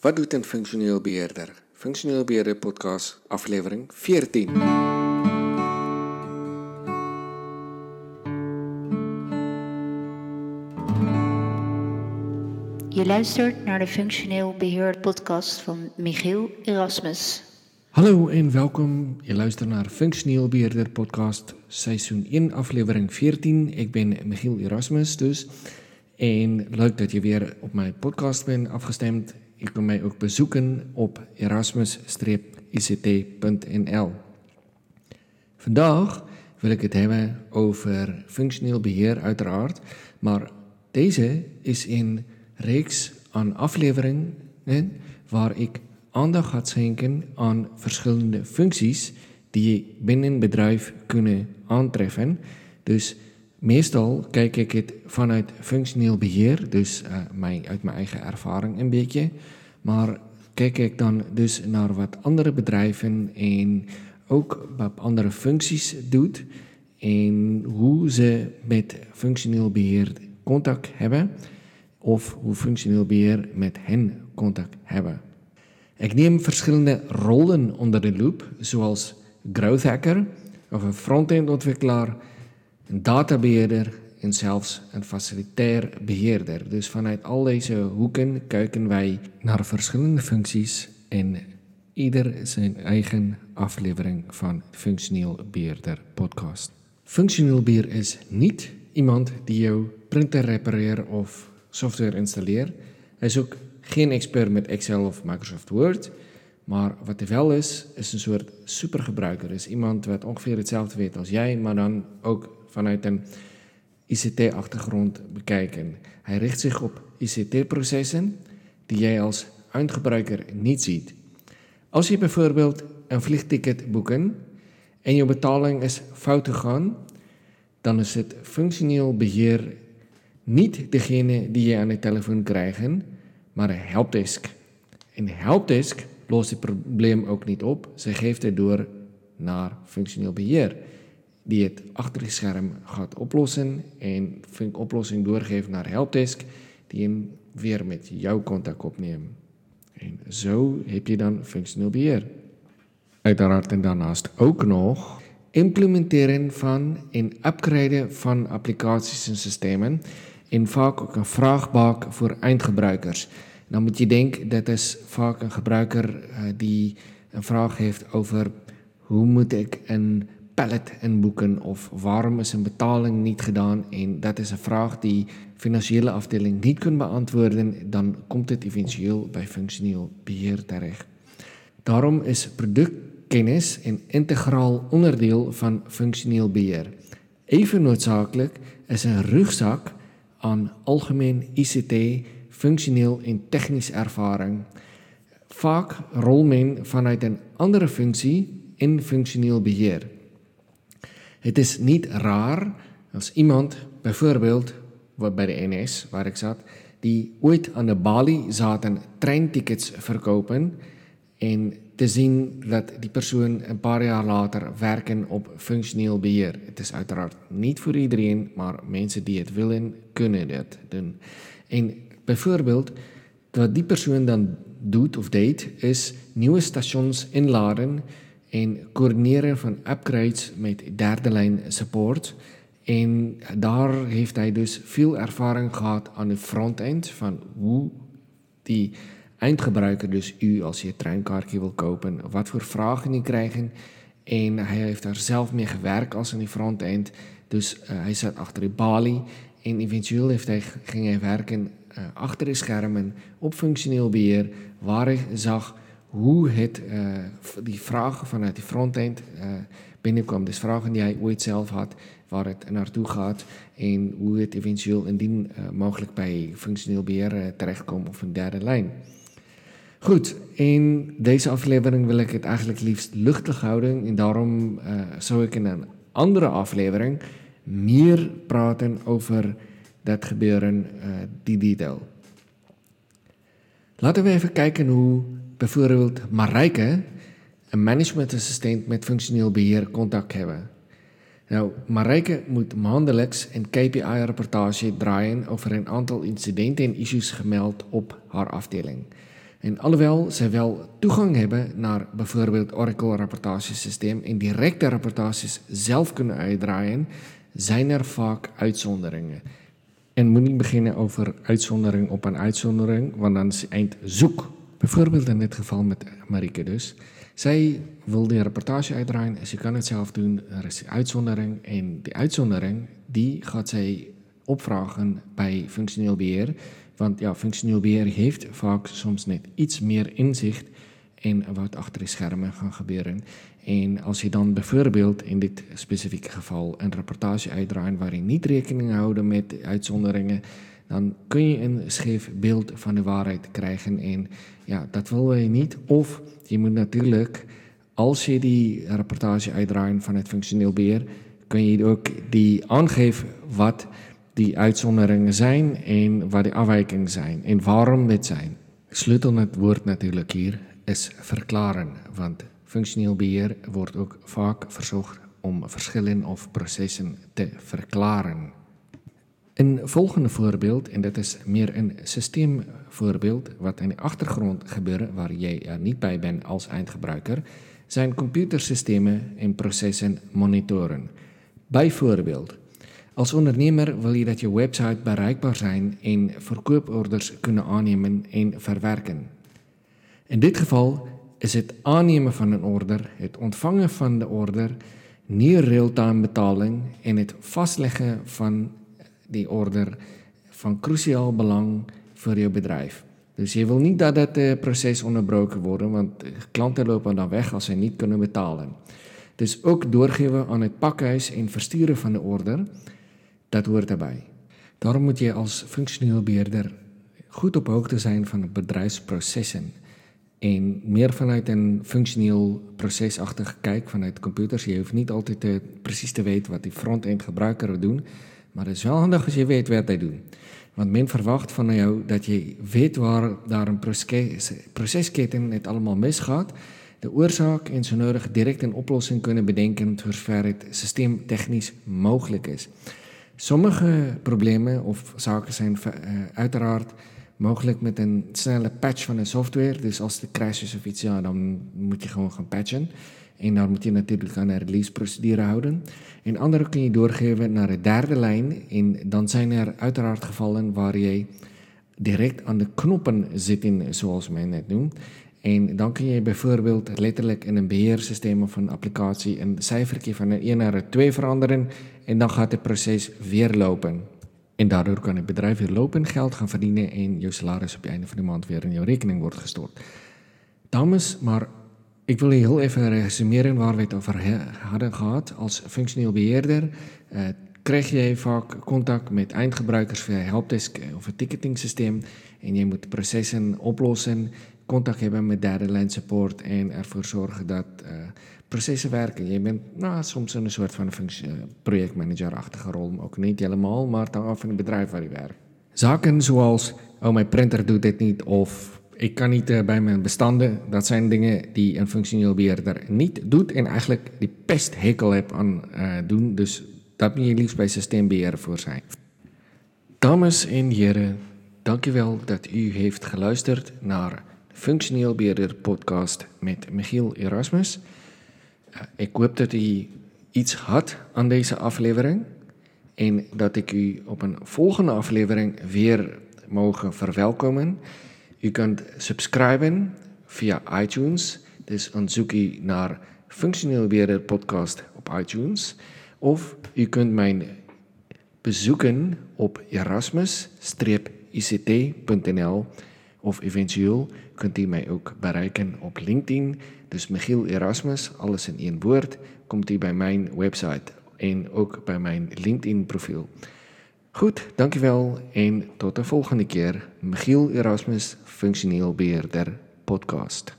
Wat doet een functioneel beheerder? Functioneel beheerder podcast aflevering 14. Je luistert naar de Functioneel Beheerd podcast van Michiel Erasmus. Hallo en welkom. Je luistert naar Functioneel Beheerder podcast seizoen 1 aflevering 14. Ik ben Michiel Erasmus dus. En leuk dat je weer op mijn podcast bent afgestemd. Je kunt mij ook bezoeken op erasmus-ict.nl. Vandaag wil ik het hebben over functioneel beheer uiteraard, maar deze is een reeks aan afleveringen waar ik aandacht ga schenken aan verschillende functies die je binnen bedrijf kunnen aantreffen. Dus meestal kijk ik het vanuit functioneel beheer, dus uh, mijn, uit mijn eigen ervaring een beetje. Maar kijk ik dan dus naar wat andere bedrijven en ook wat andere functies doet en hoe ze met functioneel beheer contact hebben of hoe functioneel beheer met hen contact hebben. Ik neem verschillende rollen onder de loep, zoals growth hacker of een front-end ontwikkelaar, een databeheerder en zelfs een facilitair beheerder. Dus vanuit al deze hoeken kijken wij naar verschillende functies en ieder zijn eigen aflevering van Functioneel Beheerder podcast. Functioneel beheer is niet iemand die jouw printer repareert of software installeert. Hij is ook geen expert met Excel of Microsoft Word. Maar wat hij wel is, is een soort supergebruiker. Is iemand wat ongeveer hetzelfde weet als jij, maar dan ook vanuit een ICT-achtergrond bekijken. Hij richt zich op ICT-processen die jij als eindgebruiker niet ziet. Als je bijvoorbeeld een vliegticket boeken en je betaling is fout gegaan, dan is het functioneel beheer niet degene die je aan de telefoon krijgt, maar een helpdesk. En de helpdesk lost het probleem ook niet op. Ze geeft het door naar functioneel beheer, die het achter scherm gaat oplossen en een oplossing doorgeeft naar helpdesk, die hem weer met jouw contact opneemt. En zo heb je dan functioneel beheer. Uiteraard en daarnaast ook nog implementeren van en upgraden van applicaties en systemen en vaak ook een vraagbaak voor eindgebruikers. dan moet jy dink dit is vaak 'n gebruiker uh, die 'n vraag het oor hoe moet ek in pallet inboeken of waarom is 'n betaling nie gedaan en dit is 'n vraag die finansiële afdeling nie kon beantwoord en dan kom dit éventueel by funksioneel beheer tereg. Daarom is produkkennis 'n integraal onderdeel van funksioneel beheer. Ewe noodsaaklik is 'n rugsak aan algemeen ICT functioneel en technisch ervaring. Vaak rol men vanuit een andere functie in functioneel beheer. Het is niet raar als iemand, bijvoorbeeld bij de NS waar ik zat, die ooit aan de balie zaten treintickets verkopen en te zien dat die persoon een paar jaar later werken op functioneel beheer. Het is uiteraard niet voor iedereen, maar mensen die het willen, kunnen dit doen. En bijvoorbeeld, wat die persoon dan doet of deed, is nieuwe stations inladen en coördineren van upgrades met derde lijn support. En daar heeft hij dus veel ervaring gehad aan de frontend van hoe die eindgebruiker, dus u als je treinkaartje wil kopen, wat voor vragen die krijgen. En hij heeft daar zelf mee gewerkt als aan die frontend. Dus uh, hij zat achter de balie en eventueel heeft hij, ging hij werken achter de schermen op functioneel beheer, waar hij zag hoe het, uh, die vragen vanuit die frontend binnenkwam. Dus vragen die hij ooit zelf had, waar het naartoe gaat en hoe het eventueel indien mogelijk bij functioneel beheer terechtkomt of een derde lijn. Goed, in deze aflevering wil ik het eigenlijk liefst luchtig houden. En daarom uh, zou ik in een andere aflevering meer praten over gebeuren, uh, die detail. Laten we even kijken hoe bijvoorbeeld Marijke, een managementassistent met functioneel beheer, contact hebben. Nou, Marijke moet maandelijks een KPI-rapportage draaien over een aantal incidenten en issues gemeld op haar afdeling. En alhoewel zij wel toegang hebben naar bijvoorbeeld Oracle rapportagesysteem en directe rapportages zelf kunnen uitdraaien, zijn er vaak uitzonderingen. En moet niet beginnen over uitzondering op een uitzondering, want dan is het eind zoek. Bijvoorbeeld in dit geval met Marike dus. Zij wil die rapportage uitdraaien, ze kan het zelf doen, er is een uitzondering. En die uitzondering, die gaat zij opvragen bij functioneel beheer. Want ja, functioneel beheer heeft vaak soms net iets meer inzicht in wat achter de schermen gaat gebeuren. En als je dan bijvoorbeeld in dit specifieke geval een rapportage uitdraait waarin niet rekening houden met uitzonderingen, dan kun je een scheef beeld van de waarheid krijgen. En ja, dat wil je niet. Of je moet natuurlijk, als je die rapportage uitdraait van het functioneel beheer, kun je ook die aangeven wat die uitzonderingen zijn en wat die afwijkingen zijn en waarom dit zijn. Sleutelnet woord natuurlijk hier is verklaren, want functioneel beheer wordt ook vaak verzocht om verschillen of processen te verklaren. Een volgende voorbeeld, en dat is meer een systeemvoorbeeld, wat in de achtergrond gebeurt waar jij er niet bij bent als eindgebruiker, zijn computersystemen en processen monitoren. Bijvoorbeeld, als ondernemer wil je dat je website bereikbaar zijn en verkooporders kunnen aannemen en verwerken. In dit geval is het aannemen van een order, het ontvangen van de order, nie real-time betaling en het vastleggen van die order van cruciaal belang voor je bedrijf. Dus je wil niet dat het uh, proces onderbroken wordt, want klanten lopen dan weg als ze niet kunnen betalen. Dus ook doorgeven aan het pakhuis en versturen van de order, dat hoort erbij. Daarom moet je als functioneel beheerder goed op hoogte zijn van bedrijfsprocessen. En meer vanuit een functioneel procesachtig kijk vanuit computers. Je hoeft niet altijd te, precies te weten wat die front-end gebruiker doen. Maar het is wel handig als je weet wat hij doet. Want men verwacht van jou dat je weet waar daar een procesketen het allemaal misgaat. De oorzaak en zo nodig direct een oplossing kunnen bedenken voor zover het systeemtechnisch mogelijk is. Sommige problemen of zaken zijn uh, uiteraard mogelijk met een snelle patch van de software. Dus als er crashes of iets, ja, dan moet je gewoon gaan patchen. En dan moet je natuurlijk aan release procedure houden. En andere kun je doorgeven naar de derde lijn. En dan zijn er uiteraard gevallen waar je direct aan de knoppen zit in, zoals men net noemt. En dan kun je bijvoorbeeld letterlijk in een beheersysteem of een applicatie een cijfertje van een 1 naar een 2 veranderen. En dan gaat het proces weer lopen. En daardoor kan het bedrijf weer lopen, geld gaan verdienen en je salaris op het einde van de maand weer in jouw rekening wordt gestort. Dames, maar ik wil heel even resumeren waar we het over hadden gehad. Als functioneel beheerder uh, krijg je vaak contact met eindgebruikers via helpdesk of een ticketingsysteem. En je moet processen oplossen, contact hebben met derde lijn support en ervoor zorgen dat uh, processen werken. Je bent nou, soms een soort van uh, projectmanager-achtige rol, ook niet helemaal, maar dan af in het bedrijf waar je werkt. Zaken zoals, oh mijn printer doet dit niet of ik kan niet uh, bij mijn bestanden. Dat zijn dingen die een functioneel beheerder niet doet en eigenlijk die pesthekel heb aan doen. Dus dat moet je liefst bij systeembeheer voor zijn. Dames en heren, dankjewel dat u heeft geluisterd naar Functioneel Beheerder podcast met Michiel Erasmus. Uh, ik hoop dat u iets had aan deze aflevering en dat ik u op een volgende aflevering weer mogen verwelkomen. U kunt subscriben via iTunes. Dus dan zoek u naar Functioneel Beheerder Podcast op iTunes. Of u kunt mij bezoeken op erasmus-ict.nl. Of eventueel kunt u mij ook bereiken op LinkedIn. Dus Michiel Erasmus, alles in één woord, komt u bij mijn website en ook bij mijn LinkedIn profiel. Goed, dankjewel en tot de volgende keer. Michiel Erasmus, functioneel beheerder podcast.